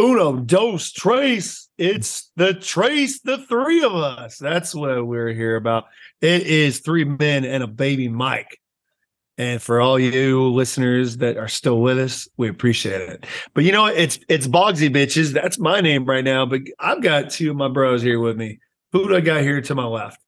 Uno, dos, trace. It's the trace, the three of us. That's what we're here about. It is three men and a baby Mike. And for all you listeners that are still with us, we appreciate it. But you know? It's it's Bogsy bitches. That's my name right now. But I've got two of my bros here with me. Who do I got here to my left?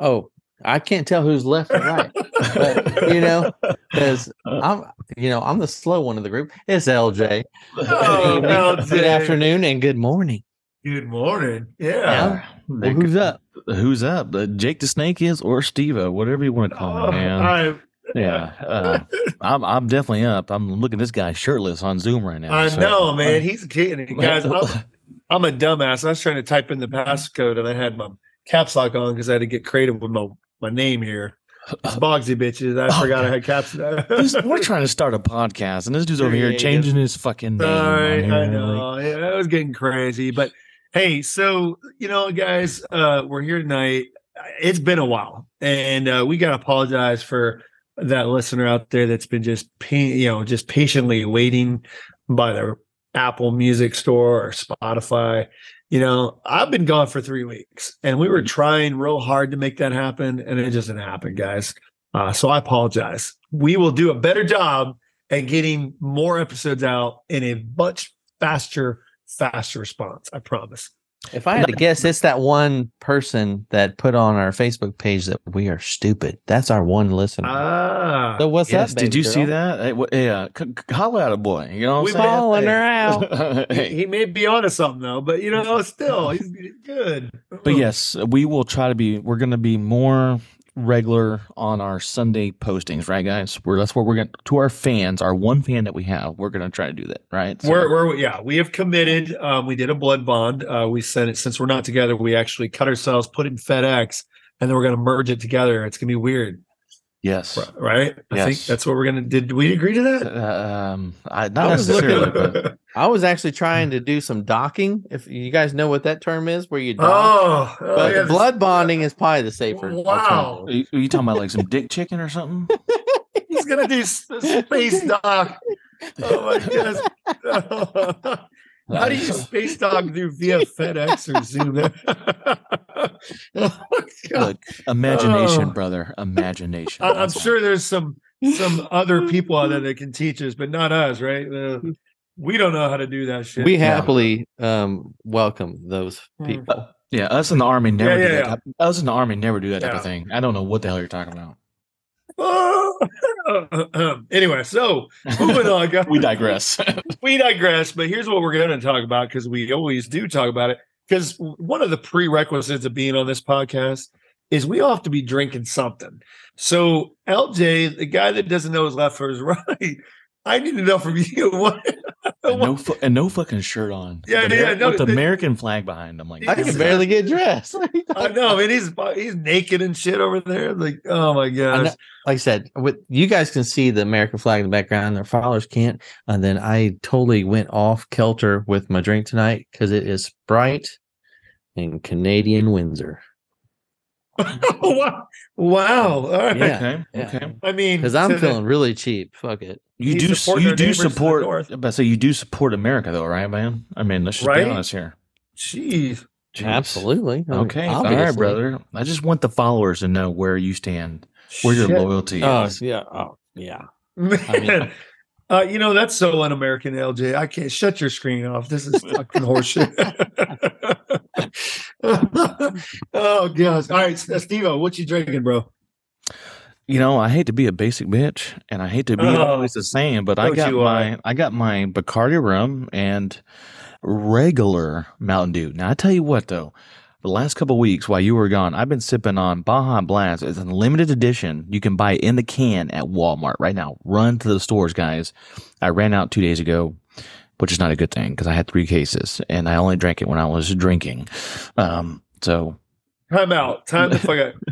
Oh, I can't tell who's left or right. but you know, because I'm you know, I'm the slow one of the group. It's LJ. Oh, Good Good afternoon and good morning. Good morning. Yeah. Yeah. Well, who's up? Who's up? Uh, Jake the Snake is or Steve, whatever you want to call Oh, him, man. I, yeah, uh, I'm I'm definitely up. I'm looking at this guy shirtless on Zoom right now. I so- know, man. He's kidding. Guys, I'm, I'm a dumbass. I was trying to type in the passcode and I had my caps lock on because I had to get creative with my, my name here. It's Bogsy bitches. I Oh, forgot I had caps. This- we're trying to start a podcast, and this dude's over here Yeah, changing his fucking name. on Sorry, here I and everything. know. Yeah, that was getting crazy. But hey, so you know, guys, uh, we're here tonight. It's been a while, and uh, we gotta apologize for that listener out there that's been just pa- you know just patiently waiting by the Apple Music Store or Spotify. You know, I've been gone for three weeks, and we were trying real hard to make that happen, and it just didn't happen, guys. Uh, so I apologize. We will do a better job at getting more episodes out in a much faster, faster response. I promise. If I had to guess, it's that one person that put on our Facebook page that we are stupid. That's our one listener. Ah, so what's Yes, up? did baby you see that? Hey, what- yeah, c- c- holla at a boy. You know We what I'm Calling her saying? out. he, Hey, he may be onto something though, but you know, still he's good. But yes, we will try to be. We're going to be more regular on our Sunday postings, right, guys? We're that's what we're going to our fans, our one fan that we have. We're going to try to do that, right? So- We're, we're yeah, we have committed. Um, we did a blood bond. Uh, we sent it since we're not together. We actually cut ourselves, put it in FedEx, and then we're going to merge it together. It's going to be weird, yes. right? I think that's what we're going to. Did we agree to that? Uh, um, I, not I was looking- necessarily, but I was actually trying to do some docking. If you guys know what that term is, where you dock. oh, oh, yeah, blood bonding is probably the safer. Wow. are you, are you talking about like some dick chicken or something? He's gonna do space dock. Oh my goodness! How do you space dog through via FedEx or Zoom? oh. Look, imagination, Oh. brother, imagination. I, I'm sure there's some some other people out there that can teach us, but not us, right? Uh, we don't know how to do that shit. We happily um, welcome those people. Yeah, us in the army never Yeah, do that. Type, us in the army never do that type of thing. I don't know what the hell you're talking about. anyway, so moving on, guys. We digress. we digress, but here's what we're going to talk about because we always do talk about it. Because one of the prerequisites of being on this podcast is we all have to be drinking something. So, LJ, the guy that doesn't know his left from his right, I need to know from you what. and no, fu- and no fucking shirt on. Yeah, The yeah, no, with the the- American flag behind him. Like, I can barely get dressed. I know, man. He's he's naked and shit over there. Like, oh my gosh. know- like I said, with you guys can see the American flag in the background. Their followers can't. And then I totally went off kilter with my drink tonight because it is Sprite and Canadian Windsor. wow. Wow. All right. Yeah. okay, Yeah. okay. I mean, Because I'm to the- feeling really cheap. Fuck it. You He's do, you do neighbors to the support. north. But so you do support America, though, right, man? I mean, let's just Right? be honest here. Jeez. Jeez. Absolutely. I mean, Okay, all right, brother. I just want the followers to know where you stand, where your loyalty Oh is. yeah. Oh yeah. Man, mean- uh, you know that's so un-American, LJ. I can't shut your screen off. This is fucking horseshit. oh gosh! All right, Steve, what you drinking, bro? You know, I hate to be a basic bitch, and I hate to be Oh. always the same, but I got you, uh, my I got my Bacardi rum and regular Mountain Dew. Now I tell you what, though, the last couple weeks while you were gone, I've been sipping on Baja Blast. It's a limited edition. You can buy it in the can at Walmart right now. Run to the stores, guys. I ran out two days ago, which is not a good thing because I had three cases and I only drank it when I was drinking. Um, so Time out. Time to fuck out.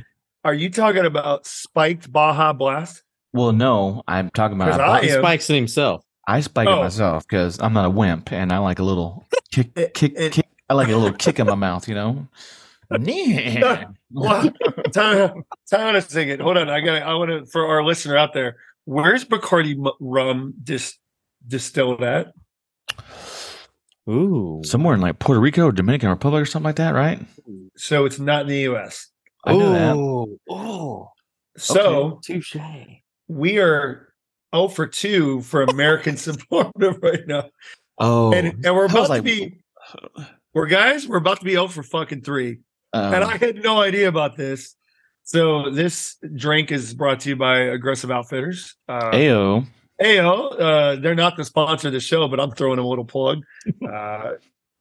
Are you talking about spiked Baja Blast? well, no, I'm talking about 'Cause I I bought- He spikes it himself. I spike Oh. it myself because I'm not a wimp and I like a little kick, It- kick, it- kick. I like a little kick in my mouth, you know. Yeah. What? time, time to sing it. Hold on, I got. I want to for our listener out there. Where's Bacardi rum dis, distilled at? Ooh. Somewhere in like Puerto Rico or Dominican Republic or something like that, right? So it's not in the U.S. I know that. Oh. So Touche. we are 0 for 2 for American supporter right now. Oh, And, and we're I was about like- to be we're guys, we're about to be 0 for fucking 3. um, and I had no idea about this. So this drink is brought to you by Aggressive Outfitters. Uh Ayo. Ayo, uh, they're not the sponsor of the show, but I'm throwing them a little plug. Uh,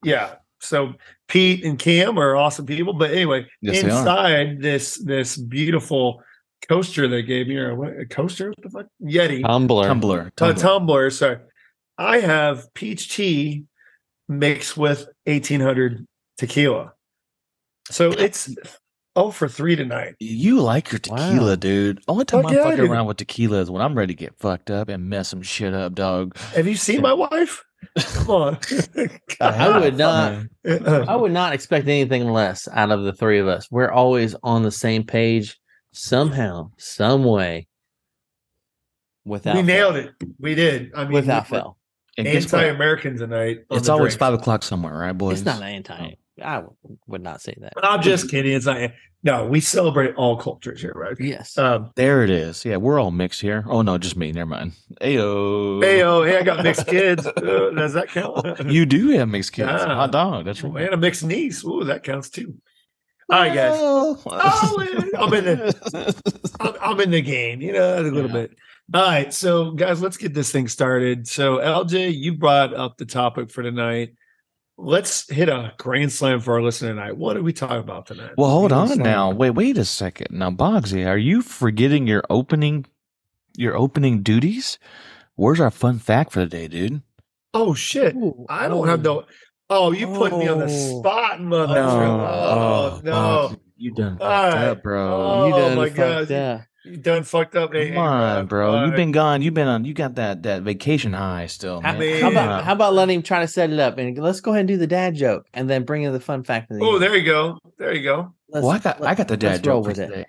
yeah. So Pete and Cam are awesome people, but anyway, Yes, inside this this beautiful coaster they gave me, or what, a coaster, what the fuck, Yeti, Tumbler. Tumblr. a Tumblr. tumbler. Sorry, I have peach tea mixed with 1800 tequila, so it's oh for three tonight. You like your tequila, Wow. dude. Only time oh, Fuck I'm yeah, fucking dude. around with tequila is when I'm ready to get fucked up and mess some shit up, dog. Have you seen my wife? Come on, I would not. I would not expect anything less out of the three of us. We're always on the same page somehow, some way. Without we fail. nailed it. We did. I mean, Without we're fail. And guess what? Anti-American tonight. It's always drinks. five o'clock somewhere, right, boys? It's not anti. Oh. I w- would not say that. I'm just kidding. It's not. No, we celebrate all cultures here, right? Yes. Um, There it is. Yeah, we're all mixed here. Oh no, just me. Never mind. Ayo. hey, oh, hey, I got mixed kids. Uh, does that count? You do have mixed kids. Yeah. Hot dog. That's right. and a mixed niece. Ooh, that counts too. All right, guys. Oh, I'm in the I'm, I'm in the game, you know, a little Yeah. bit. All right, so guys, let's get this thing started. So, LJ, you brought up the topic for tonight. Let's hit a grand slam for our listener tonight. What are we talking about tonight? Well, hold Grand on now. Wait, wait a second. Now, Bogsy, are you forgetting your opening your opening duties? Where's our fun fact for the day, dude? Oh shit! I don't have no. Oh. oh, you put me on the Oh. spot, oh, mother. No. Oh, oh, no. Bogsy, you done All fucked right. up, bro. Oh, you done my fucked God. up. You done fucked up. Hey, Come on, bro. All You've been gone. You've been on. You got that that vacation high still, How, man. Man. how about how about letting him try to set it up and let's go ahead and do the dad joke and then bring in the fun fact the Oh, year. there you go. There you go. Let's- Well, I got I got the dad joke for with it. today.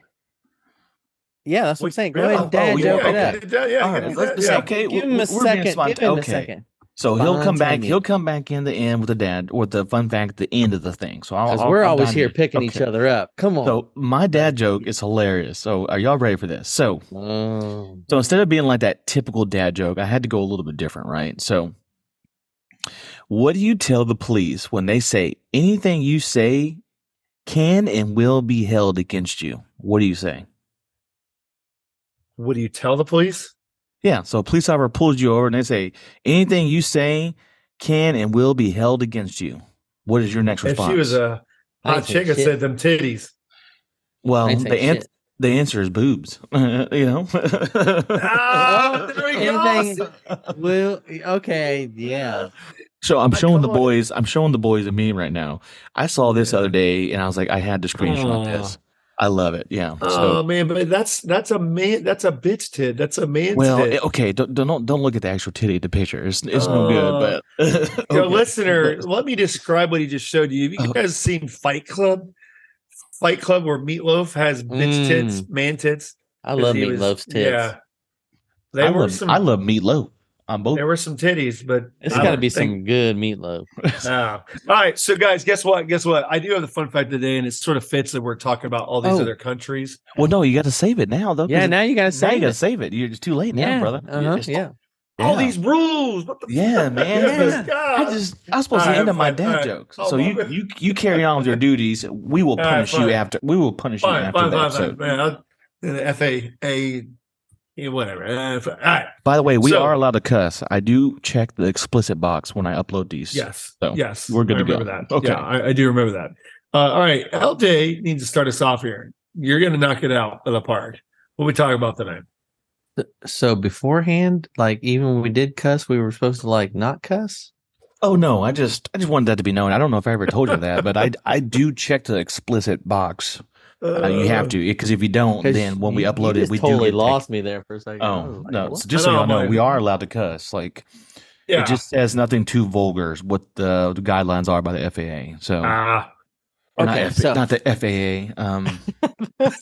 Yeah, that's what I'm saying. Go ahead and oh, dad Oh, joke yeah, it up. Yeah, yeah, All right, yeah, let's- let's- yeah. okay, Give him a we're second. Give spont- him a second. So he'll come back. Spontaneous. He'll come back in the end with the dad with the fun fact at the end of the thing. So I'll, Because I'll- we're I'll always here in. picking each other up. Come on. So my dad joke is hilarious. So are y'all ready for this? So Oh. so instead of being like that typical dad joke, I had to go a little bit different, right? So what do you tell the police when they say anything you say can and will be held against you? What do you say? What do you tell the police? Yeah. So a police officer pulls you over and they say anything you say can and will be held against you. What is your next If response? she was a I hot chick, I said them titties. well, I ain't say the, an- the answer is boobs. you know. Ah, there we go. Anything- Well, okay, yeah. So I'm Like, showing the come on. boys. I'm showing the boys a meme right now. I saw this the other day, and I was like, I had to screenshot Oh. this. I love it. Yeah. Oh man, but that's that's a man. That's a bitch tit. That's a man's well, tit. okay. Don't don't don't look at the actual titty, the picture. It's it's no good. Oh. But Yo, Okay. listener, let me describe what he just showed you. Have you Oh. guys seen Fight Club? Fight Club, where Meatloaf has bitch tits, mm. man tits. I love He was- Meatloaf's tits. Yeah, they I were love some. I love meatloaf on both. there were some titties, but it's got to be think- some good meatloaf. All right, so guys, guess what? Guess what? I do have the fun fact today, and it sort of fits that we're talking about all these Oh. other countries. well, no, you got to save it now, though. Yeah, now you got to now you got to save it. You're too late now, Yeah, brother. uh-huh, It's- yeah. All yeah. these rules. What the Yeah, fuck? man. Yeah. God. I just I was supposed All to right, end up my dad all right. jokes. Oh, so you well. you you carry on with your duties. We will All right, punish you after. We will punish you after fine, the fine, fine, man. I'll, the FAA, yeah, whatever. Uh, fi- all right. By the way, we So- are allowed to cuss. I do check the explicit box when I upload these. Yes. So, yes. we're good I to go. remember That. Okay. Yeah, I, I do remember that. Uh, all right. LJ needs to start us off here. You're going to knock it out of the park. What we talking about tonight? So beforehand, like even when we did cuss, we were supposed to like not cuss. Oh no, I just I just wanted that to be known. I don't know if I ever told you that, but I I do check the explicit box. Uh, you have to because if you don't, then when we you- upload you it, we totally do get lost me there for a second. Oh like, no! So just so y'all know, we are allowed to cuss. Like Yeah. it just says nothing too vulgar. is What the, the guidelines are by the FAA. So ah. Not Okay, F- so not the FAA, um,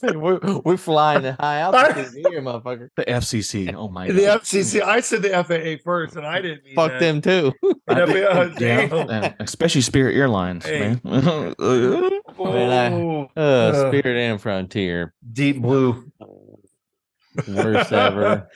we're, we're flying at high altitude here, motherfucker. the FCC. Oh my god. The God. FCC. I said the FAA first, and I didn't Fuck that. them too. I think- Yeah, yeah, damn. especially Spirit Airlines, Hey. man. Man, I- Uh. Spirit and Frontier, JetBlue. worst ever.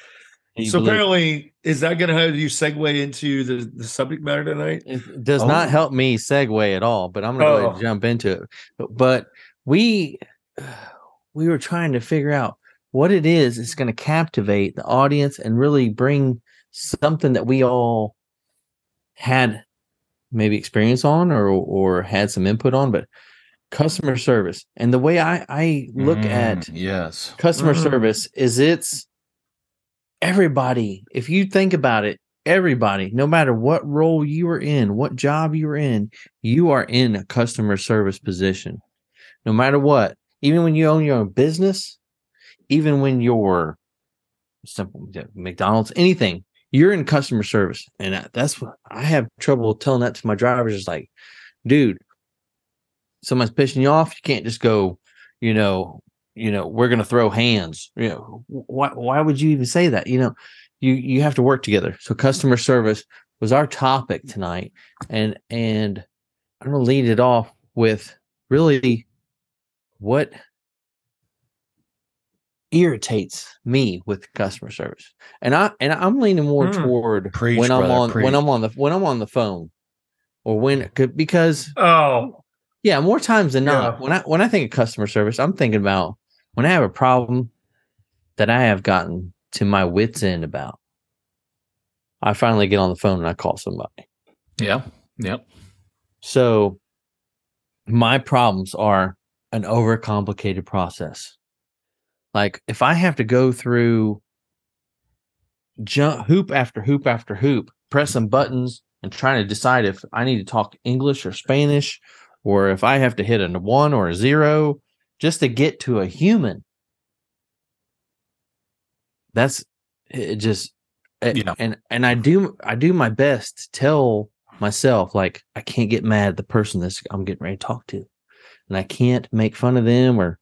Deep So Blue. apparently, is that going to have you segue into the, the subject matter tonight? It does Oh. not help me segue at all, but I'm gonna go ahead and Oh. jump into it. But, but we we were trying to figure out what it is that's going to captivate the audience and really bring something that we all had maybe experience on or or had some input on, but customer service and the way I I look at Mm, yes. customer Mhm. service is it's everybody if you think about it everybody no matter what role you are in what job you are in you are in a customer service position. No matter what even when you own your own business even when you're simple mcdonald's anything you're in customer service. And that's what i have trouble telling that to my drivers is like dude someone's pissing you off you can't just go you know you know we're going to throw hands. You know why why would you even say that? You know you you have to work together. So customer service was our topic tonight and and i'm going to lead it off with really what irritates me with customer service. And i and i'm leaning more Hmm. toward Preach, when i'm brother, on preach. when i'm on the when i'm on the phone or when because Oh, yeah, more times than not. Yeah. When I when I think of customer service, I'm thinking about when I have a problem that I have gotten to my wits end about. I finally get on the phone and I call somebody. Yeah. Yep. So my problems are an overcomplicated process. Like if I have to go through jump hoop after hoop after hoop, pressing buttons and trying to decide if I need to talk English or Spanish or if I have to hit a one or a zero just to get to a human. That's it just it- Yeah. and and I do I do my best to tell myself like I can't get mad at the person that I'm getting ready to talk to. And I can't make fun of them or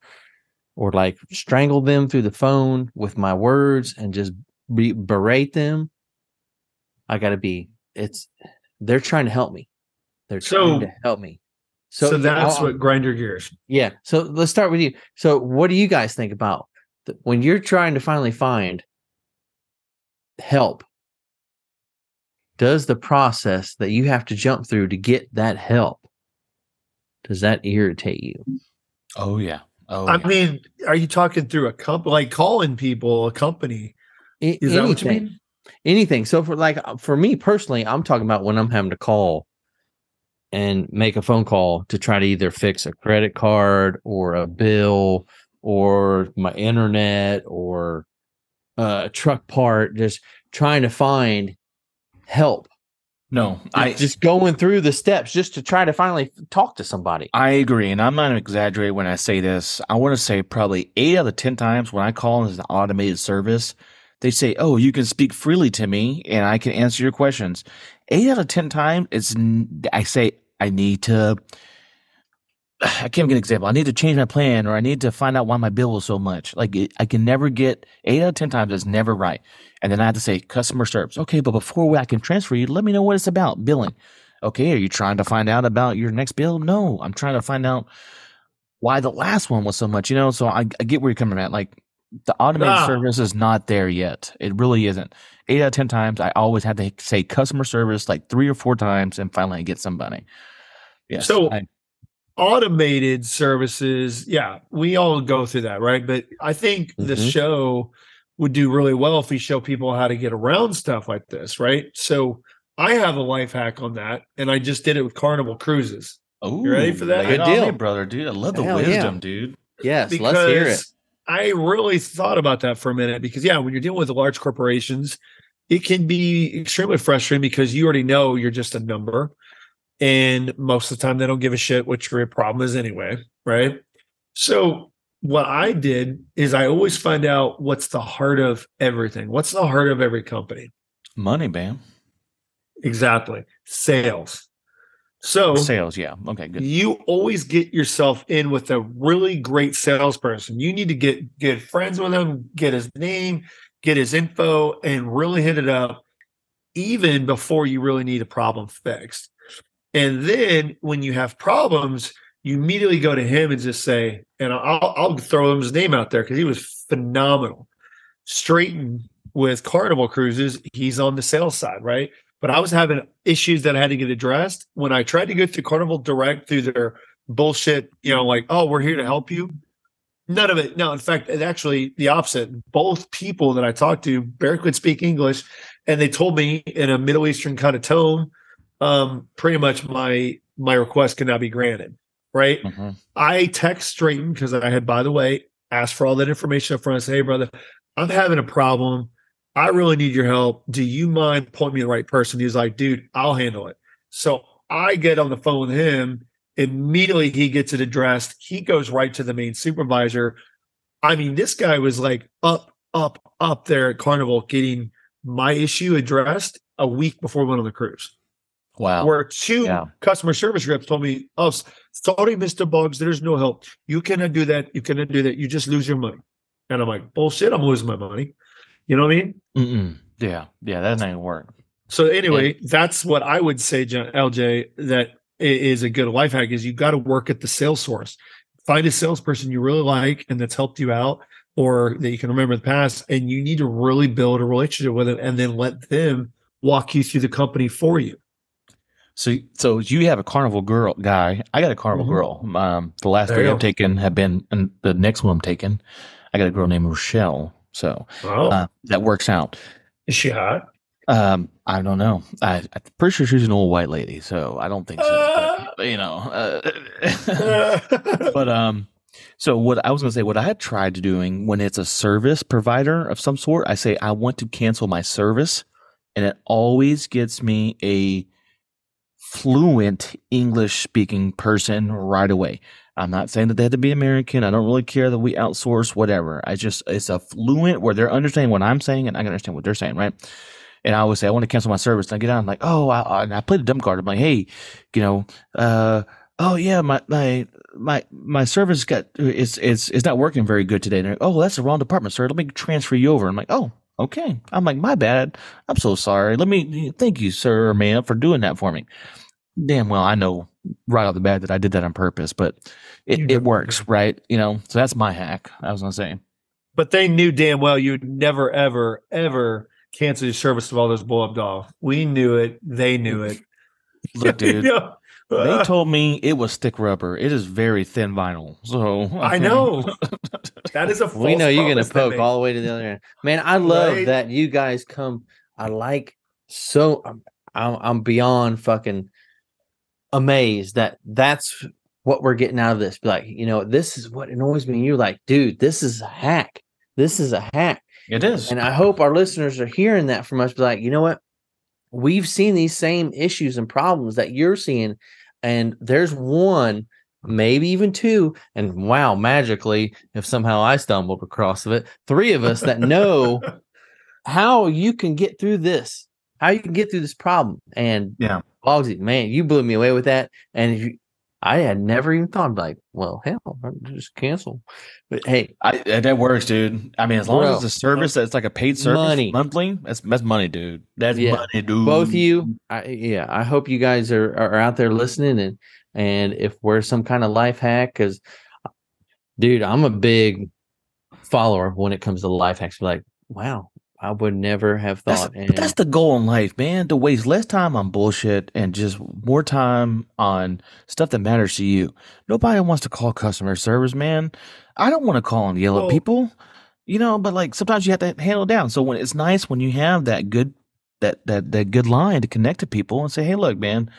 or like strangle them through the phone with my words and just be, berate them. I got to be it's they're trying to help me. They're So- trying to help me. So, that's I'll- what grind your gears. yeah. So let's start with you. So what do you guys think about th- when you're trying to finally find help? Does the process that you have to jump through to get that help does that irritate you? Oh yeah. Oh I yeah. mean, are you talking through a company, like calling people, a company? A- Is that what you mean? anything. So for like uh, for me personally, I'm talking about when I'm having to call and make a phone call to try to either fix a credit card or a bill or my internet or uh, a truck part, just trying to find help. no, I just going through the steps just to try to finally talk to somebody. I agree, and I'm not exaggerating when I say this. I want to say probably eight out of ten times when I call as an automated service, they say, "Oh, you can speak freely to me, and I can answer your questions." Eight out of ten times, it's I say I need to. I can't give an example. I need to change my plan, or I need to find out why my bill was so much. Like it, I can never get eight out of ten times. It's never right, and then I have to say customer service. Okay, but before I can transfer you, let me know what it's about. Billing. Okay, are you trying to find out about your next bill? No, I'm trying to find out why the last one was so much. You know, so I, I get where you're coming at. Like the automated Ah. service is not there yet. It really isn't. Eight out of ten times, I always have to say customer service like three or four times, and finally I get somebody. Yes. So- I- automated services yeah we all go through that right but i think the Mhm. show would do really well if we show people how to get around stuff like this right so i have a life hack on that and i just did it with carnival cruises oh, you ready for that? it Good on me, deal. brother, dude. I love the Hell yeah. wisdom, dude. Yes, let's hear it. I really thought about that for a minute because yeah, when you're dealing with large corporations, it can be extremely frustrating because you already know you're just a number. And most of the time they don't give a shit what your problem is anyway, right? So what I did is I always find out what's the heart of everything. What's the heart of every company? Money, man. Exactly. Sales. So Sales, yeah. Okay, good. you always get yourself in with a really great salesperson. You need to get get friends with him, get his name, get his info, and really hit it up even before you really need a problem fixed. And then when you have problems, you immediately go to him and just say, and I'll, I'll throw him his name out there because he was phenomenal. Straighten with Carnival Cruises, he's on the sales side, right? But I was having issues that I had to get addressed when I tried to go through Carnival Direct through their bullshit, you know, like, oh, we're here to help you. None of it. No, in fact, it actually the opposite. Both people that I talked to barely could speak English, and they told me in a Middle Eastern kind of tone, um, pretty much my my request cannot be granted. Right. Mhm. I text Straighten because I had, by the way, asked for all that information up front. I say, hey, brother, I'm having a problem. I really need your help. Do you mind pointing me to the right person? He's like, dude, I'll handle it. So I get on the phone with him. Immediately he gets it addressed. He goes right to the main supervisor. I mean, this guy was like up, up, up there at Carnival getting my issue addressed a week before we went on the cruise Wow. where two Yeah. customer service reps told me, "Oh, sorry, Mister Boggs, there's no help. You cannot do that. You cannot do that. You just lose your money." And I'm like, "Bullshit! I'm losing my money." You know what I mean? Mm-mm. Yeah. Yeah. That's not gonna work. So anyway, that's what I would say, LJ. That is a good life hack: is you got to work at the sales source. Find a salesperson you really like and that's helped you out, or that you can remember the past, and you need to really build a relationship with them, and then let them walk you through the company for you. So, so you have a carnival girl guy. I got a carnival Mhm. girl. Um, the last There three I've taken have been, and the next one I'm taking, I got a girl named Rochelle. So Oh, uh, that works out. is she hot? Um, I don't know. I, I'm pretty sure she's an old white lady, so I don't think so. Ah. But, you know, uh, but um, so what I was gonna say, what I had tried doing when it's a service provider of some sort, I say I want to cancel my service, and it always gets me a fluent English speaking person right away. I'm not saying that they have to be American. I don't really care that we outsource whatever. I just it's a fluent where they're understanding what I'm saying and I can understand what they're saying, right? And I always say I want to cancel my service. And I get out, I'm like, oh, I, I, and I play the dumb card. I'm like, hey, you know, uh, oh yeah, my my my my service got it's it's it's not working very good today. And they're like, oh, that's the wrong department, sir. Let me transfer you over. I'm like, oh, okay. I'm like, my bad. I'm so sorry. Let me thank you, sir or ma'am, for doing that for me. Damn well, I know right off the bat that I did that on purpose, but it, it works, right? You know, so that's my hack. I was gonna say. But they knew damn well you'd never, ever, ever cancel your service of all those blow up dolls. We knew it. They knew it. Look, dude, You know? they told me it was stick rubber. It is very thin vinyl. So I know. that is a we know you're gonna poke all the way to the other end. Man, I love Right? that you guys come. I like so. I'm I'm, I'm beyond fucking amazed that that's what we're getting out of this. Be Like, you know, this is what annoys me. You're like, dude, this is a hack. This is a hack. it is. And I hope our listeners are hearing that from us. Be like, you know what? We've seen these same issues and problems that you're seeing, and there's one, maybe even two, and wow, magically, if somehow I stumbled across of it, three of us that know how you can get through this, how you can get through this problem. And Yeah. Bogsy, man, you blew me away with that. And if you, I had never even thought like, well, hell, just cancel. But hey, I, uh, that works, dude. I mean, as long Bro. as it's a service that's like a paid service Money. monthly, that's that's money, dude. That's Yeah. money, dude. both of you I, yeah i hope you guys are, are out there listening and and if we're some kind of life hack because dude i'm a big follower when it comes to life hacks like wow i would never have That's, thought but that's the goal in life, man. To waste less time on bullshit and just more time on stuff that matters to you. Nobody wants to call customer service, man. I don't want to call and yell Well- at people, you know. But like sometimes you have to handle it down. So when it's nice when you have that good that that that good line to connect to people and say, hey, look, man,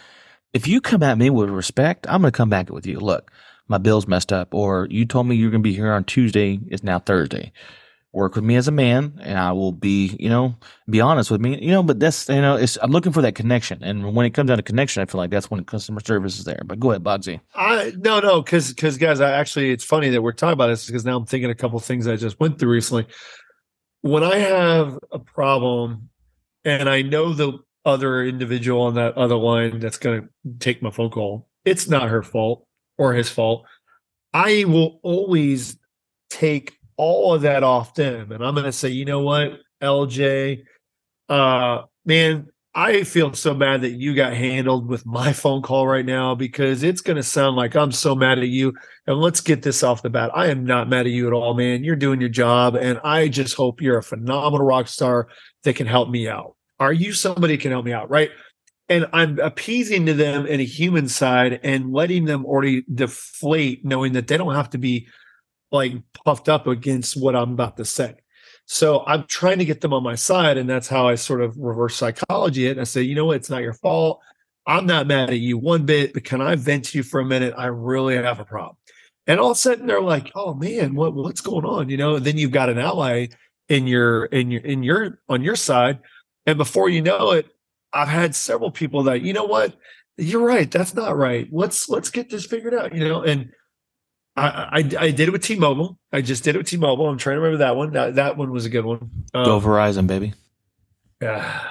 if you come at me with respect, I'm going to come back with you. Look, my bill's messed up, or you told me you're going to be here on Tuesday. It's now Thursday. Work with me as a man, and I will be, you know, be honest with me, you know. But that's, you know, it's I'm looking for that connection, and when it comes down to connection, I feel like that's when customer service is there. But go ahead, Bugsy. I no no because because guys, I actually it's funny that we're talking about this because now I'm thinking a couple things I just went through recently. When I have a problem and I know the other individual on that other line that's going to take my phone call. It's not her fault or his fault. I will always take all of that off them. And I'm going to say, you know what, LJ, uh, man, I feel so bad that you got handled with my phone call right now because it's going to sound like I'm so mad at you. And let's get this off the bat. I am not mad at you at all, man. You're doing your job. And I just hope you're a phenomenal rock star that can help me out. Are you somebody can help me out? Right. And I'm appeasing to them in a human side and letting them already deflate, knowing that they don't have to be like puffed up against what I'm about to say. So I'm trying to get them on my side. And that's how I sort of reverse psychology it. And I say, you know what? It's not your fault. I'm not mad at you one bit, but can I vent to you for a minute? I really have a problem. And all of a sudden they're like, oh man, what, what's going on? You know, and then you've got an ally in your in your in your on your side. And before you know it, I've had several people that, you know what, you're right, that's not right. Let's let's get this figured out, you know, and I, I, I did it with T-Mobile. I just did it with T-Mobile. I'm trying to remember that one. That that one was a good one. Um, Go Verizon, baby. Yeah,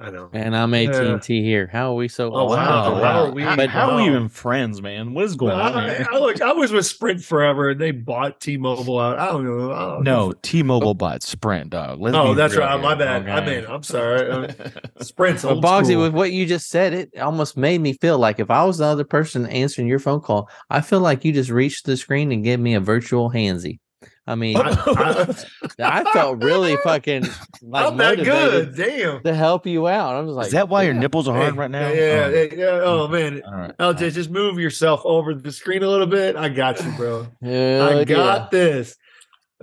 I know. And I'm AT and T here. How are we so? Oh wow! wow. How are we? How, but, how are we even friends, man? What is going well, on? I, I, look, I was with Sprint forever, and they bought T-Mobile out. I don't know. I don't no, know. T-Mobile bought Sprint, dog. Let's oh, that's right. Here. My bad. Okay. I mean, I'm sorry. Uh, Sprint's old Bogsy, school. with what you just said, it almost made me feel like if I was the other person answering your phone call, I feel like you just reached the screen and gave me a virtual handsy. I mean, I, I, felt really fucking like I'm that good. Damn. To help you out. I was like, Is that why yeah. your nipples are hard hey, right now? Yeah, oh. yeah, yeah. Oh man. All right. LJ, right. just move yourself over the screen a little bit. I got you, bro. I got yeah. this.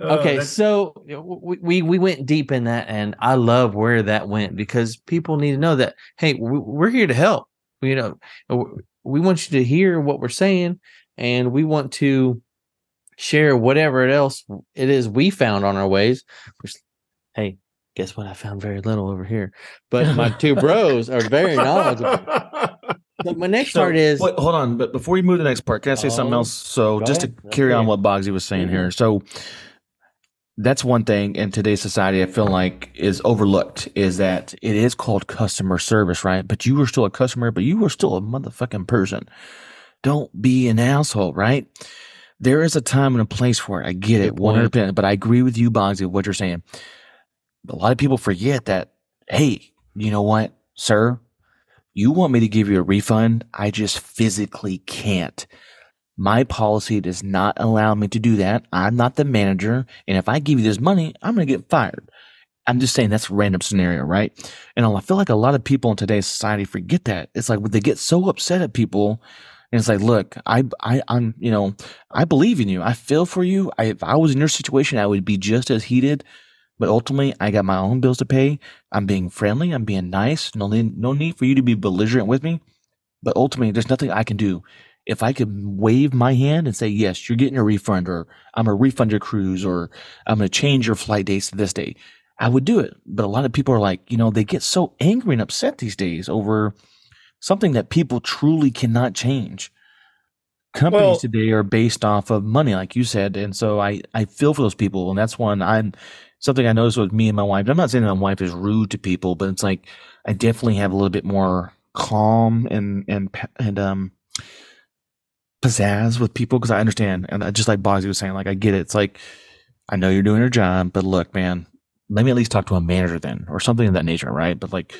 Uh, okay, so we, we we went deep in that, and I love where that went because people need to know that hey, we're here to help. You know, we want you to hear what we're saying, and we want to share whatever else it is we found on our ways. Which, hey, guess what? I found very little over here, but my two bros are very knowledgeable. But my next so, part is wait, hold on, but before you move to the next part, can I say oh, something else? So just ahead. to carry on what Bogsy was saying mm-hmm. here. So that's one thing in today's society I feel like is overlooked is that it is called customer service, right? But you were still a customer, but you were still a motherfucking person. Don't be an asshole, right? There is a time and a place for it. I get it, one hundred percent. But I agree with you, Bogsy, what you're saying. A lot of people forget that. Hey, you know what, sir? You want me to give you a refund? I just physically can't. My policy does not allow me to do that. I'm not the manager, and if I give you this money, I'm going to get fired. I'm just saying that's a random scenario, right? And I feel like a lot of people in today's society forget that. It's like they get so upset at people and it's like, look, I, I, I'm, you know, I believe in you. I feel for you. I, if I was in your situation, I would be just as heated. But ultimately, I got my own bills to pay. I'm being friendly. I'm being nice. No, no need for you to be belligerent with me. But ultimately, there's nothing I can do. If I could wave my hand and say, yes, you're getting a refund, or I'm going to refund your cruise, or I'm going to change your flight dates to this day, I would do it. But a lot of people are like, you know, they get so angry and upset these days over something that people truly cannot change. Companies well, today are based off of money, like you said, and so I I feel for those people, and that's one I'm something I noticed with me and my wife. I'm not saying my wife is rude to people, but it's like I definitely have a little bit more calm and and and um pizzazz with people because I understand, and I, just like Bogsy was saying, like I get it. It's like I know you're doing your job, but look, man, let me at least talk to a manager then, or something of that nature, right? But like,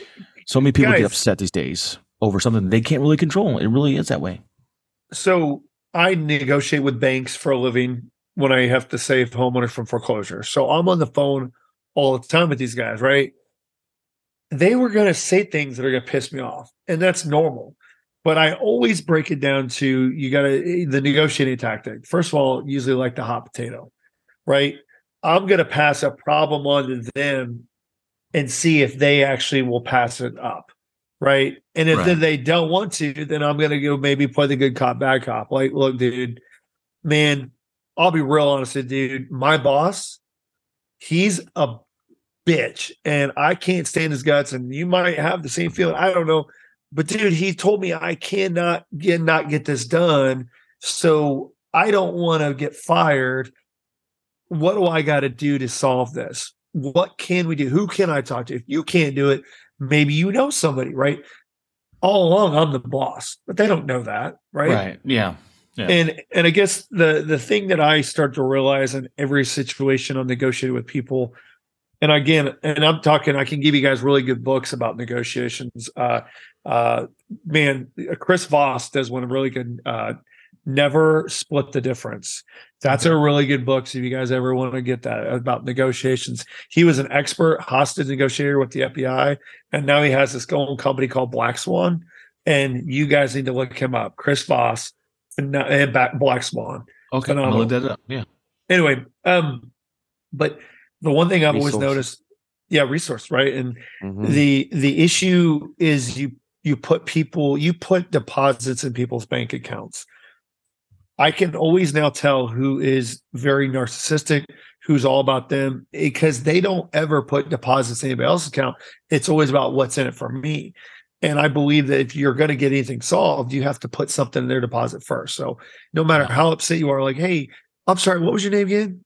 so many people Guys, get upset these days over something they can't really control. It really is that way. So I negotiate with banks for a living when I have to save homeowners from foreclosure. So I'm on the phone all the time with these guys, right? They were going to say things that are going to piss me off, and that's normal. But I always break it down to you got to the negotiating tactic. First of all, usually like the hot potato, right? I'm going to pass a problem on to them and see if they actually will pass it up right? And if right. they don't want to, then I'm gonna go maybe play the good cop, bad cop. Like, look, dude, man, I'll be real honest with dude. My boss, he's a bitch, and I can't stand his guts. And you might have the same feeling. I don't know, but dude, he told me I cannot get not get this done. So I don't want to get fired. What do I got to do to solve this? What can we do? Who can I talk to? If you can't do it, maybe you know somebody, right? All along, I'm the boss, but they don't know that, right? Right. Yeah. Yeah. And and I guess the the thing that I start to realize in every situation I'm negotiating with people, and again, and I'm talking, I can give you guys really good books about negotiations. Uh, uh, man, Chris Voss does one really good. Uh, Never split the difference. That's a really good book. So if you guys ever want to get that about negotiations, he was an expert hostage negotiator with the FBI, and now he has this own company called Black Swan. And you guys need to look him up, Chris Voss and, and Black Swan. Okay, I'm look that up. Yeah. Anyway, um, but the one thing I've resource. always noticed, yeah, resource, right? And mm-hmm. the the issue is you you put people you put deposits in people's bank accounts I can always now tell who is very narcissistic, who's all about them, because they don't ever put deposits in anybody else's account. It's always about what's in it for me. And I believe that if you're going to get anything solved, you have to put something in their deposit first. So no matter how upset you are, like, hey, I'm sorry, what was your name again?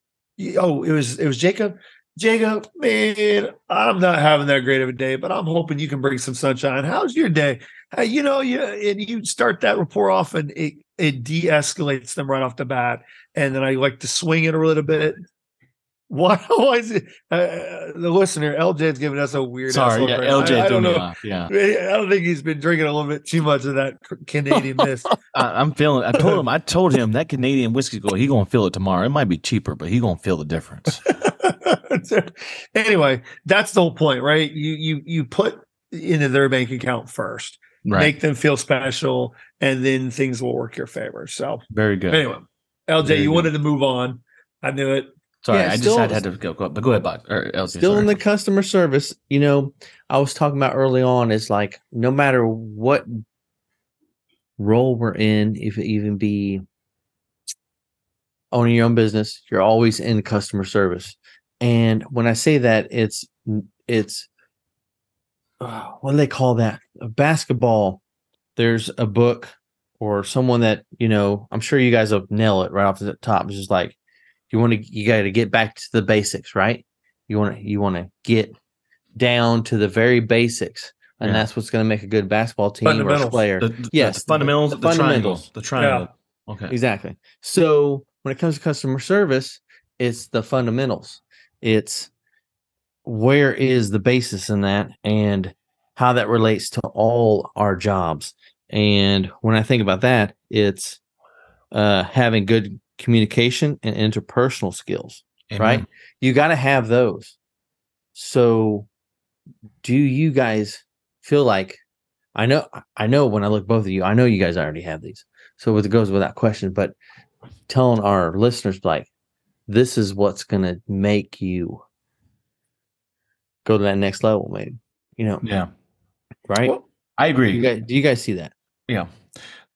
Oh, it was it was Jacob. Jacob, man, I'm not having that great of a day, but I'm hoping you can bring some sunshine. How's your day? Hey, you know, you and you start that rapport off, and it it de-escalates them right off the bat. And then I like to swing it a little bit. Why, why is it uh, the listener? LJ's giving us a weird. Sorry, yeah, LJ I, I don't know. Off, yeah, I don't think he's been drinking a little bit too much of that Canadian mist. I, am feeling. I told him. I told him that Canadian whiskey go. He gonna feel it tomorrow. It might be cheaper, but he gonna feel the difference. anyway, that's the whole point, right? You you you put into their bank account first right. make them feel special, and then things will work your favor. So very good. Anyway, LJ, very you good. wanted to move on. I knew it. Sorry, yeah, I still, just had, had to go, go. But go ahead, Bob. Or LJ, still sorry. in the customer service. You know, I was talking about early on. Is like no matter what role we're in, if it even be owning your own business, you're always in customer service. And when I say that, it's it's uh, what do they call that? A basketball. There's a book or someone that you know. I'm sure you guys will nail it right off the top. It's just like you want to. You got to get back to the basics, right? You want to. You want to get down to the very basics, and yeah. that's what's going to make a good basketball team or player. The, the, yes, the fundamentals. The, the fundamentals. The triangle. Yeah. Okay. Exactly. So when it comes to customer service, it's the fundamentals. It's where is the basis in that and how that relates to all our jobs. And when I think about that, it's uh, having good communication and interpersonal skills, Amen. right? You got to have those. So, do you guys feel like I know? I know when I look both of you, I know you guys already have these. So it goes without question. But telling our listeners like, this is what's going to make you go to that next level, maybe. You know. Yeah. Right. Well, I agree. You guys, do you guys see that? Yeah.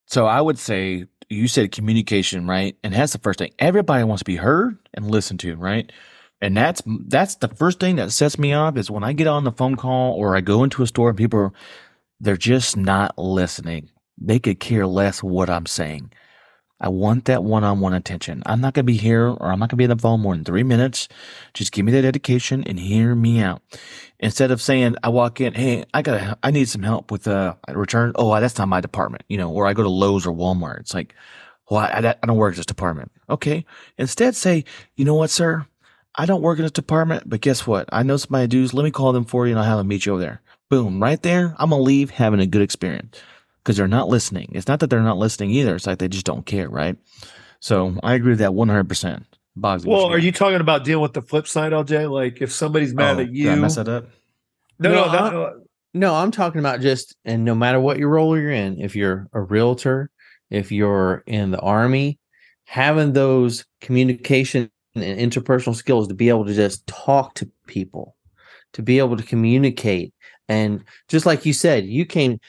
So I would say you said communication, right? And that's the first thing. Everybody wants to be heard and listened to, right? And that's that's the first thing that sets me off is when I get on the phone call or I go into a store and people are, they're just not listening. They could care less what I'm saying. I want that one on one attention. I'm not going to be here or I'm not going to be on the phone more than three minutes. Just give me that dedication and hear me out. Instead of saying, I walk in, hey, I got I need some help with uh, a return. Oh, that's not my department, you know, or I go to Lowe's or Walmart. It's like, well, I, I don't work this department. Okay. Instead, say, you know what, sir? I don't work in this department, but guess what? I know somebody does. Let me call them for you and I'll have them meet you over there. Boom. Right there. I'm going to leave having a good experience because they're not listening. It's not that they're not listening either. It's like they just don't care, right? So I agree with that 100%. Boggs, well, are you talking about dealing with the flip side, LJ? Like if somebody's mad oh, at you, did I mess that up? No, no, no, no, no. I'm talking about just, and no matter what your role you're in, if you're a realtor, if you're in the army, having those communication and interpersonal skills to be able to just talk to people, to be able to communicate, and just like you said, you came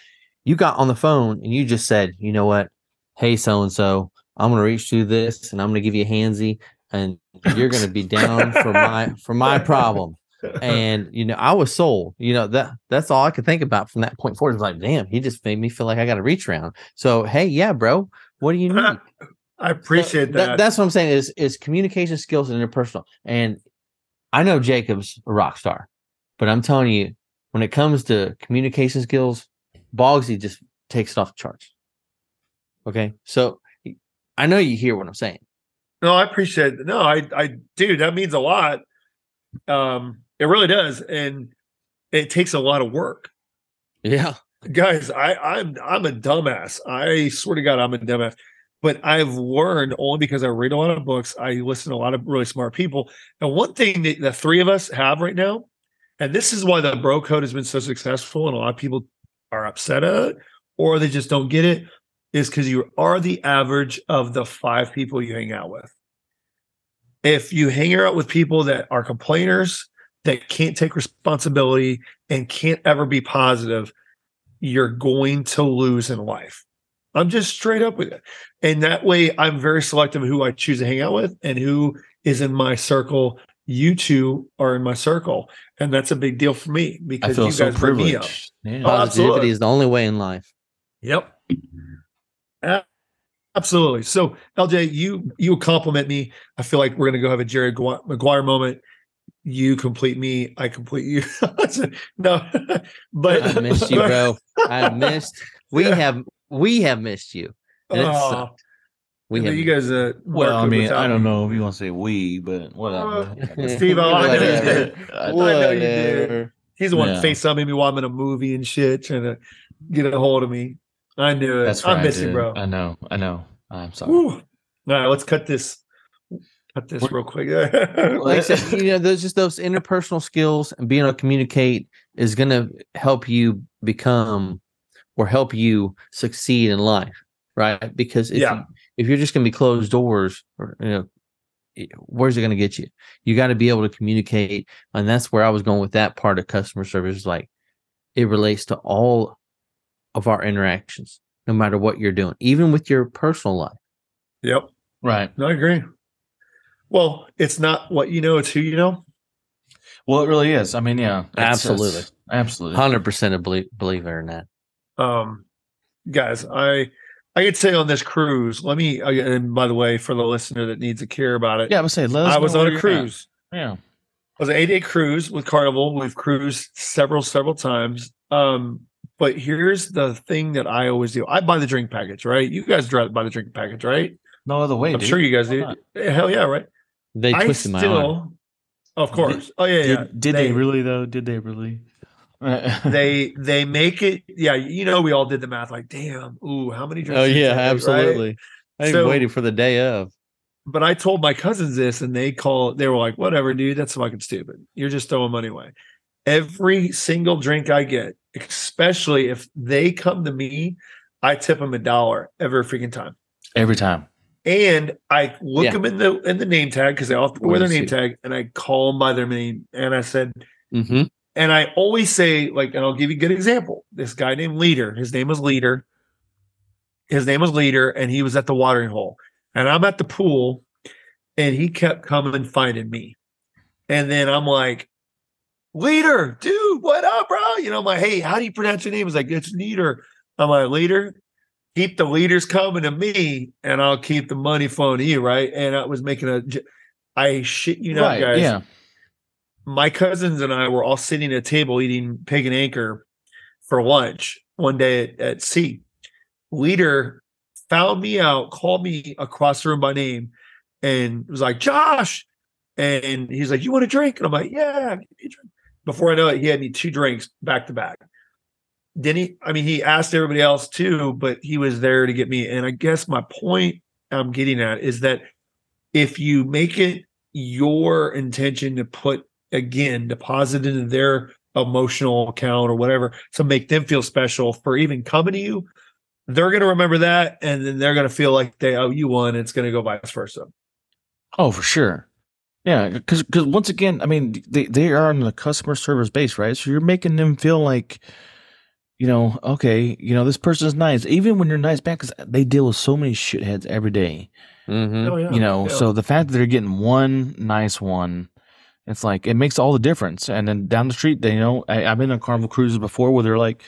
you got on the phone and you just said, you know what? Hey, so and so, I'm gonna reach through this and I'm gonna give you a handsy and you're gonna be down for my for my problem. And you know, I was sold. You know, that that's all I could think about from that point forward. It was like, damn, he just made me feel like I gotta reach around. So hey, yeah, bro, what do you need? I appreciate that. that. That's what I'm saying is is communication skills and interpersonal. And I know Jacob's a rock star, but I'm telling you, when it comes to communication skills, Boggsy just takes it off the charts. Okay, so I know you hear what I'm saying. No, I appreciate it. No, I, I, dude, that means a lot. Um, it really does, and it takes a lot of work, Yeah, guys. I, I'm, I'm a dumbass. I swear to God, I'm a dumbass. But I've learned only because I read a lot of books. I listen to a lot of really smart people, and one thing that the three of us have right now, and this is why the bro code has been so successful, and a lot of people are upset at or they just don't get it, is because you are the average of the five people you hang out with. If you hang out with people that are complainers, that can't take responsibility and can't ever be positive, you're going to lose in life. I'm just straight up with it. And that way, I'm very selective who I choose to hang out with and who is in my circle. You two are in my circle. And that's a big deal for me I because feel you so guys bring me up. privileged. Yeah. Oh, absolutely. positivity is the only way in life. Yep. Absolutely. So LJ, you you compliment me. I feel like we're gonna go have a Jerry Maguire moment. You complete me. I complete you. no, but I missed you, bro. I missed. We have we have missed you. And it Oh, sucked. We have you guys. Uh, Well, I mean, I don't know if you want to say we, but whatever. Uh, Steve, I know you Whatever. did. I know you did. He's the one Yeah. FaceTiming me while I'm in a movie and shit, trying to get a hold of me. I knew it. That's I right, miss you, bro. I know. I know. I'm sorry. Woo. All right, let's cut this. Cut this real quick. Like I said, you know, there's just those interpersonal skills and being able to communicate is going to help you become or help you succeed in life, right? Because if Yeah. you, if you're just going to be closed doors, or you know, where's it going to get you? You got to be able to communicate, and that's where I was going with that part of customer service. Like, it relates to all of our interactions, no matter what you're doing, even with your personal life. yep. Right. No, I agree. Well, it's not what you know; it's who you know. Well, it really is. I mean, yeah. Absolutely. it's- absolutely. Hundred percent of believe believer in that. Um, guys, I I could say on this cruise. Let me. uh, And by the way, for the listener that needs to care about it, Yeah, I would say. Let us I was where on a you're at. cruise. Yeah. It was an eight day cruise with Carnival. We've cruised several, several times. Um, but here's the thing that I always do. I buy the drink package, right? You guys drive buy the drink package, right? No other way. I'm dude. sure you guys Why do. not? Hell yeah, right? They I twisted my arm. still, of course. oh yeah, Did, yeah. did they, really though? Did they really? They they make it. Yeah, you know, we all did the math. Like, damn, ooh, how many drinks? Oh yeah, take, right? absolutely. I So- waited for the day of. But I told my cousins this, and they call. They were like, "Whatever, dude. That's fucking stupid. You're just throwing money away." Every single drink I get, especially if they come to me, I tip them a dollar every freaking time. Every time. And I look Yeah. them in the in the name tag because they all wear their name tag, and I call them by their name. And I said, Mm-hmm. And I always say, like, and I'll give you a good example. This guy named Leader, his name was Leader. His name was Leader, and he was at the watering hole. And I'm at the pool, and he kept coming and finding me. And then I'm like, Leader, dude, what up, bro? You know, I'm like, hey, how do you pronounce your name? He's like, it's Leader. I'm like, Leader, keep the leaders coming to me, and I'll keep the money flowing to you, right? And I was making a, I shit you not, right. guys Yeah. My cousins and I were all sitting at a table eating Pig and Anchor for lunch one day at, at sea. Leader found me out, called me across the room by name, and was like, Josh. And he's like, You want a drink? And I'm like, Yeah. Before I know it, he had me two drinks back to back. Then he, I mean, he asked everybody else too, but he was there to get me. And I guess my point I'm getting at is that if you make it your intention to put again deposit into their emotional account or whatever to make them feel special for even coming to you they're going to remember that and then they're going to feel like they owe you one it's going to go vice versa Oh, for sure. Yeah, because because once again, I mean, they they are on the customer service base, right? So you're making them feel like, you know, okay, you know, this person's nice, even when you're nice back, because they deal with so many shitheads every day. Mm-hmm. oh yeah you know, yeah. so the fact that they're getting one nice one, it's like it makes all the difference. And then down the street, they you know, I, I've been on Carnival cruises before where they're like,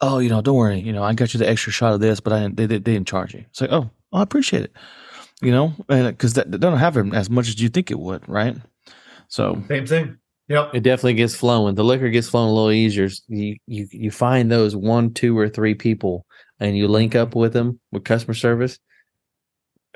oh, you know, don't worry, you know, I got you the extra shot of this, but I didn't, they, they, they didn't charge you. It's like, oh, I appreciate it, you know, because uh, that they don't have it as much as you think it would, right? So same thing Yep. It definitely gets flowing. The liquor gets flowing a little easier. You you you find those one, two, or three people, and you link up with them with customer service,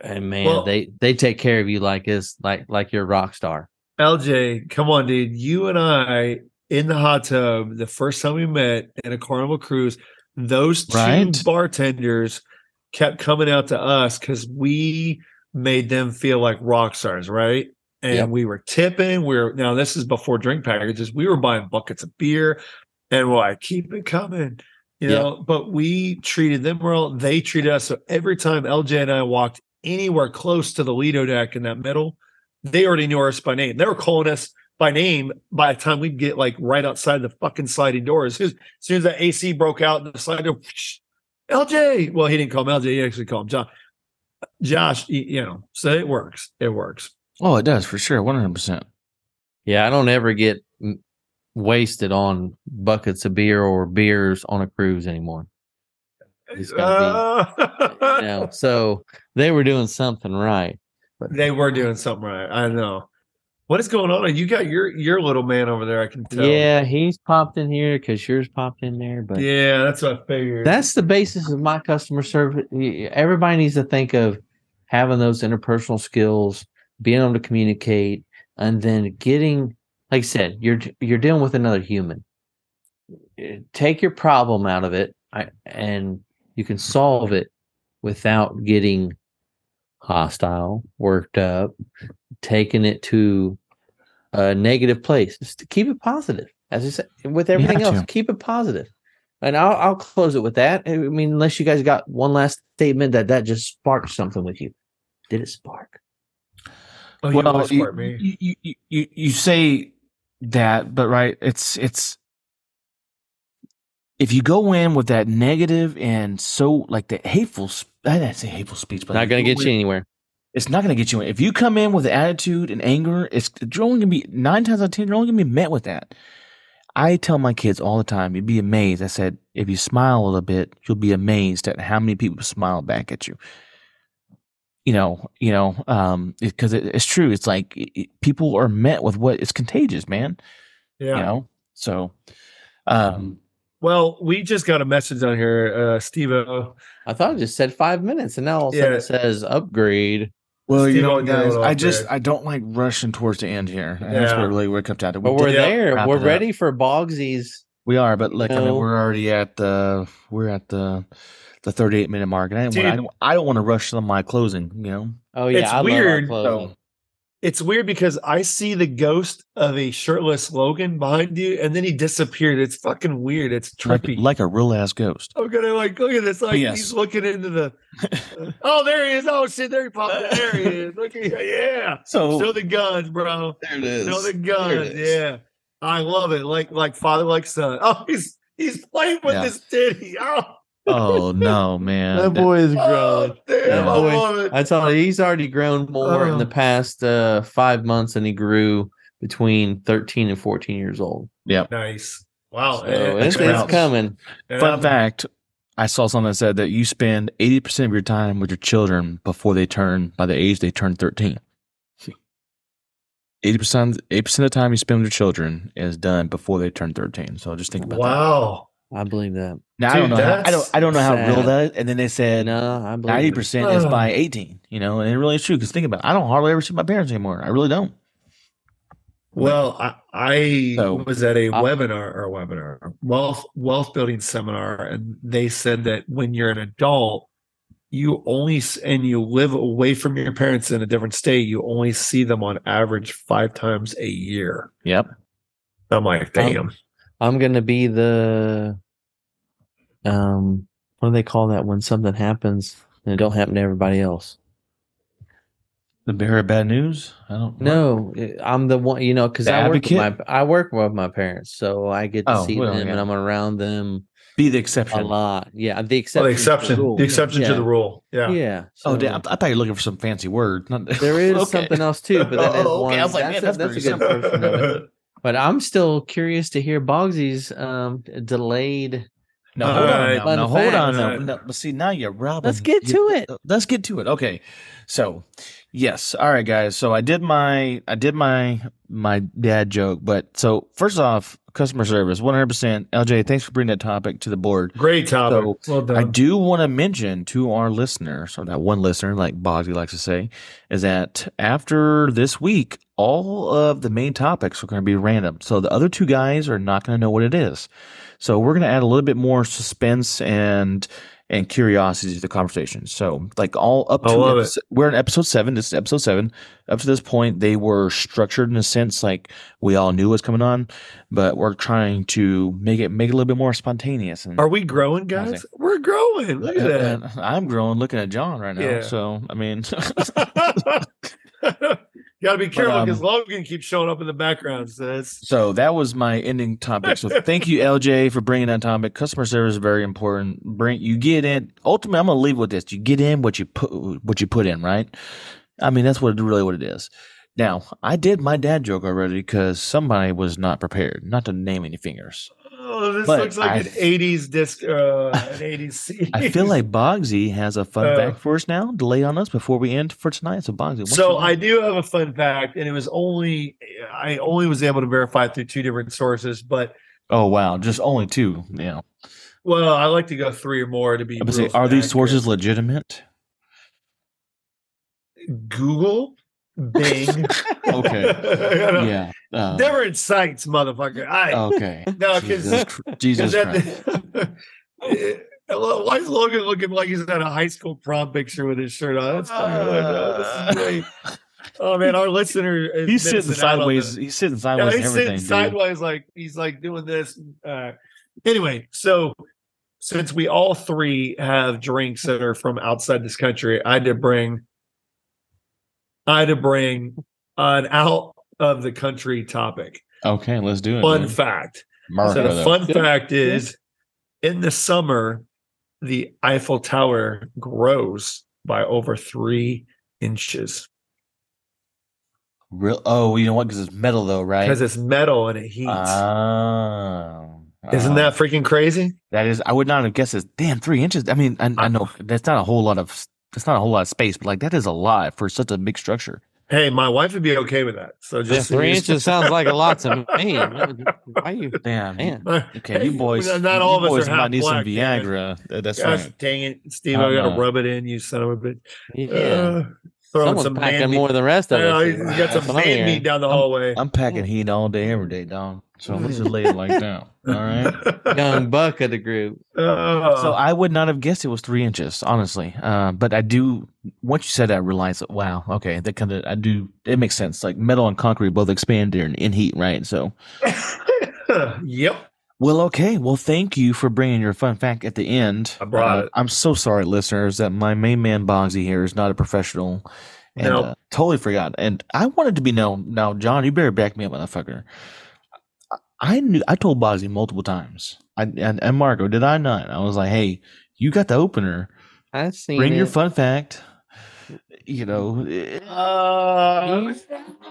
and man, Well- they they take care of you like it's like like you're a rock star. LJ, come on, dude. You and I in the hot tub the first time we met in a carnival cruise, those two Right. bartenders kept coming out to us because we made them feel like rock stars, right? And Yep. we were tipping. We are now this is before drink packages. We were buying buckets of beer and we're like, keep it coming. You Yep. know, but we treated them well. They treated us. So every time LJ and I walked anywhere close to the Lido deck in that middle, they already knew us by name. They were calling us by name by the time we'd get like right outside the fucking sliding doors. As soon as, as soon as that AC broke out and the sliding door, LJ. Well, he didn't call him LJ. He actually called him John. Josh, you know, so it works. It works. Oh, it does for sure. One hundred percent. Yeah, I don't ever get wasted on buckets of beer or beers on a cruise anymore. It's Uh, You know, so they were doing something right. They were doing something right. I know. What is going on? You got your your little man over there. I can tell. Yeah, he's popped in here because yours popped in there, but yeah. That's what I figured. that's the basis of my customer service. Everybody needs to think of having those interpersonal skills, being able to communicate, and then getting, like I said, you're you're dealing with another human. Eh, Take your problem out of it, I, and you can solve it without getting hostile, worked up, taking it to a negative place. Just to keep it positive, as I said, with everything have else, to. keep it positive. And I'll I'll close it with that. I mean, unless you guys got one last statement that that just sparked something with you. Did it spark? oh, you always you, me. you, you, you, you say that, but right, it's it's if you go in with that negative and so like the hateful, sp- I didn't say hateful speech, but Not going to get you anywhere. It's not going to get you in. If you come in with attitude and anger, it's you're only going to be nine times out of ten. You're only going to be met with that. I tell my kids all the time, you'd be amazed. I said, if you smile a little bit, you'll be amazed at how many people smile back at you. You know, you know, um, because it, it's true. It's like it, it- people are met with what is contagious, man. Yeah. You know, so, um, Well, we just got a message on here, uh, Steve. I thought it just said five minutes, and now all of a sudden Yeah. it says upgrade. well, you Steve, know, I'll what, guys, I just upgrade. I don't like rushing towards the end here. And That's Yeah. what really what it comes down to. But we're there. We're it up. ready for Bogsies. We are, but like I mean, we're already at the we're at the the 38 minute mark, and I, didn't wanna- I don't I don't want to rush some of my closing. You know, Oh yeah, It's I weird, Love our closing. It's weird because I see the ghost of a shirtless Logan behind you, and then he disappeared. It's fucking weird. It's like, trippy. like a real ass ghost. I'm gonna like look at this. Like Yes. he's looking into the. oh, there he is. Oh shit, there he popped. There he is. Look at yeah. So Show the guns, bro. there it is. Show the There guns. Yeah, I love it. Like like father, like son. Oh, he's he's playing with Yeah. this titty. Oh, Oh no, man! That boy is oh grown. damn, Yeah. I Boy, love it. I told you he's already grown more in the Oh. past uh, five months than he grew between thirteen and fourteen years old. Yep. Nice. Wow. So and- it's, it's coming. and Fun I'm- fact: I saw something that said that you spend 80 percent of your time with your children before they turn by the age they turn 13. 80 percent, 80 percent of the time you spend with your children is done before they turn 13. So just think about that. Wow. I believe that. Now I don't know. How, I don't. I don't know how real sad. that. Is. And then they said no, I believe ninety percent is by eighteen. You know, and it really is true. Because think about, it. I don't hardly ever see my parents anymore. I really don't. Well, I, I So- was at a I- webinar or a webinar wealth wealth building seminar, and they said that when you're an adult, you only and you live away from your parents in a different state, you only see them on average five times a year. Yep. I'm like, damn. I'm gonna be the um what do they call that when something happens and it don't happen to everybody else? The bearer of bad news. I don't. No, I'm the one you know because I work with my? I work with my parents, so I get to Oh, see well, them and. I'm around them Be the exception a lot. Yeah, the Oh, exception. the to exception, rule. the exception yeah. to the rule. Yeah. Yeah. Oh, damn! I thought you were looking for some fancy word. Not- There is Okay. something else too, but that is Oh, one. okay. I was like, that's, man, a, that's that's a good simple. portion of it. But I'm still curious to hear Bogsy's um, delayed No, All hold on. right. Now, Fun now, hold on. Now, now, but see, now you're robbing. Let's get you- to it. Let's get to it. Okay. So, yes. All right, guys. So I did my I did my my dad joke, but so first off, customer service, one hundred percent. LJ, thanks for bringing that topic to the board. Great topic. So, well done. I do want to mention to our listeners, or that one listener, like Bogsy likes to say, is that after this week, all of the main topics are going to be random. So the other two guys are not going to know what it is. So we're going to add a little bit more suspense and and curiosity to the conversation. So like all up I to love it. episode- we're in episode seven. This is episode seven. Up to this point, they were structured in a sense like we all knew what's coming on, but we're trying to make it make it a little bit more spontaneous. And Are we growing, guys? We're growing. Look at that. I'm growing looking at John right now. Yeah. So, I mean, Got to be careful um, because Logan keeps showing up in the background. So it's so that was my ending topic. So thank you, LJ, for bringing that topic. Customer service is very important. Bring you get in. Ultimately, I'm gonna leave with this: you get in what you put what you put in, right? I mean, that's what really what it is. Now, I did my dad joke already because somebody was not prepared. Not to name any fingers. Oh, this but looks like I- an '80s disc, uh, an '80s CD. I feel like Bogsy has a fun Uh, fact for us now Delay on us before we end for tonight. So, Bogsy, So I do have a fun fact, and it was only I only was able to verify it through two different sources, but oh wow, just only two. Yeah. well, I like to go three or more to be. Say, are these sources legitimate? Google, Bing? Okay. You know, yeah. Uh, different sites, motherfucker. I okay. no, Jesus, because Chr- Jesus Christ. Why is Logan looking like he's at a high school prom picture with his shirt on? That's funny. I'm like, oh, this is great. Oh man, our listener is He's sitting missing out on sideways. the- He's sitting sideways. and he's everything, sitting dude. sideways, like he's like doing this. Uh, anyway, so since we all three have drinks that are from outside this country, I had to bring, I had to bring an out of the country topic. Okay, let's do it. Fun dude. fact. America, so though. fun fact is, in the summer, the Eiffel Tower grows by over three inches Real, oh, you know what? Because it's metal, though, right? because it's metal and it heats. Oh. Isn't Oh. that freaking crazy? That is. I would not have guessed this. Damn, three inches. I mean, I, I know that's not a whole lot of. That's not a whole lot of space, but like that is a lot for such a big structure. Hey, my wife would be okay with that. So Yeah, just three inches sounds like a lot to me. Why you, Damn. man? Okay, you boys. Not, not you all of us boys are might need some black, man. Viagra. That- That's Gosh, right. dang it, Steve! I I gotta know. rub it in, you son of a bitch. Yeah, Uh, throwing someone's some man packing meat. more than the rest of I know, us. he's got some That's what man hearing. meat down the hallway. I'm packing heat all day, every day, dog. So let's just lay it like that. All right. Young buck of the group. Uh, So I would not have guessed it was three inches, honestly. Uh, but I do. Once you said that, I realized, that, wow, okay, that kind of I do. It makes sense. Like metal and concrete both expand in, in heat, right? So, yep. Well, okay. Well, thank you for bringing your fun fact at the end. I brought Uh, it. I'm so sorry, listeners, that my main man Bogsy here is not a professional. And Nope. uh, totally forgot. And I wanted to be known. Now, John, you better back me up, motherfucker. I- I knew. I told Bogsy multiple times. I and, and Marco, did I not? I was like, hey, you got the opener. I seen Bring it. your fun fact. You know, eh, Uh,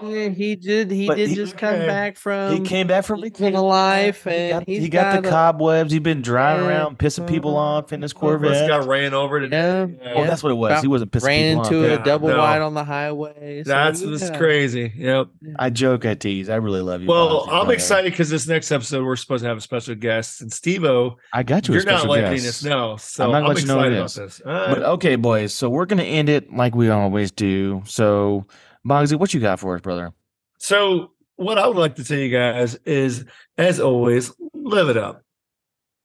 Yeah, he did. He did he- just come okay. back from. he came back from living a life, He and got, he's he got, the a- cobwebs. He's been driving Yeah. around, pissing people off in his Corvette Corvette. got ran over today. Yeah, Oh, that's what it was. He wasn't pissing ran people into off. a double no. wide on the highway. so That's you this crazy. Yep. I joke, I tease. I really love you. Well, Bogsy, I'm excited because this next episode we're supposed to have a special guest, and Steve-O, I got you. you're not liking letting guest. us know. So I'm I'm, not letting you know excited about this. But okay, boys. So we're gonna end it like we always do. So, Bogsy, what you got for us, brother? So, what I would like to tell you guys is, as always, live it up.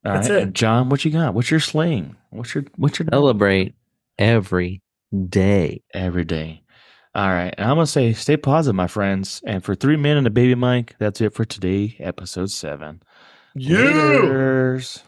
All That's right, it. And John, what you got? What's your sling? What's your what's your Celebrate every day. every day? All right, and I'm gonna say, stay positive, my friends. And for three men and a baby mic, that's it for today, episode seven. You. Laters.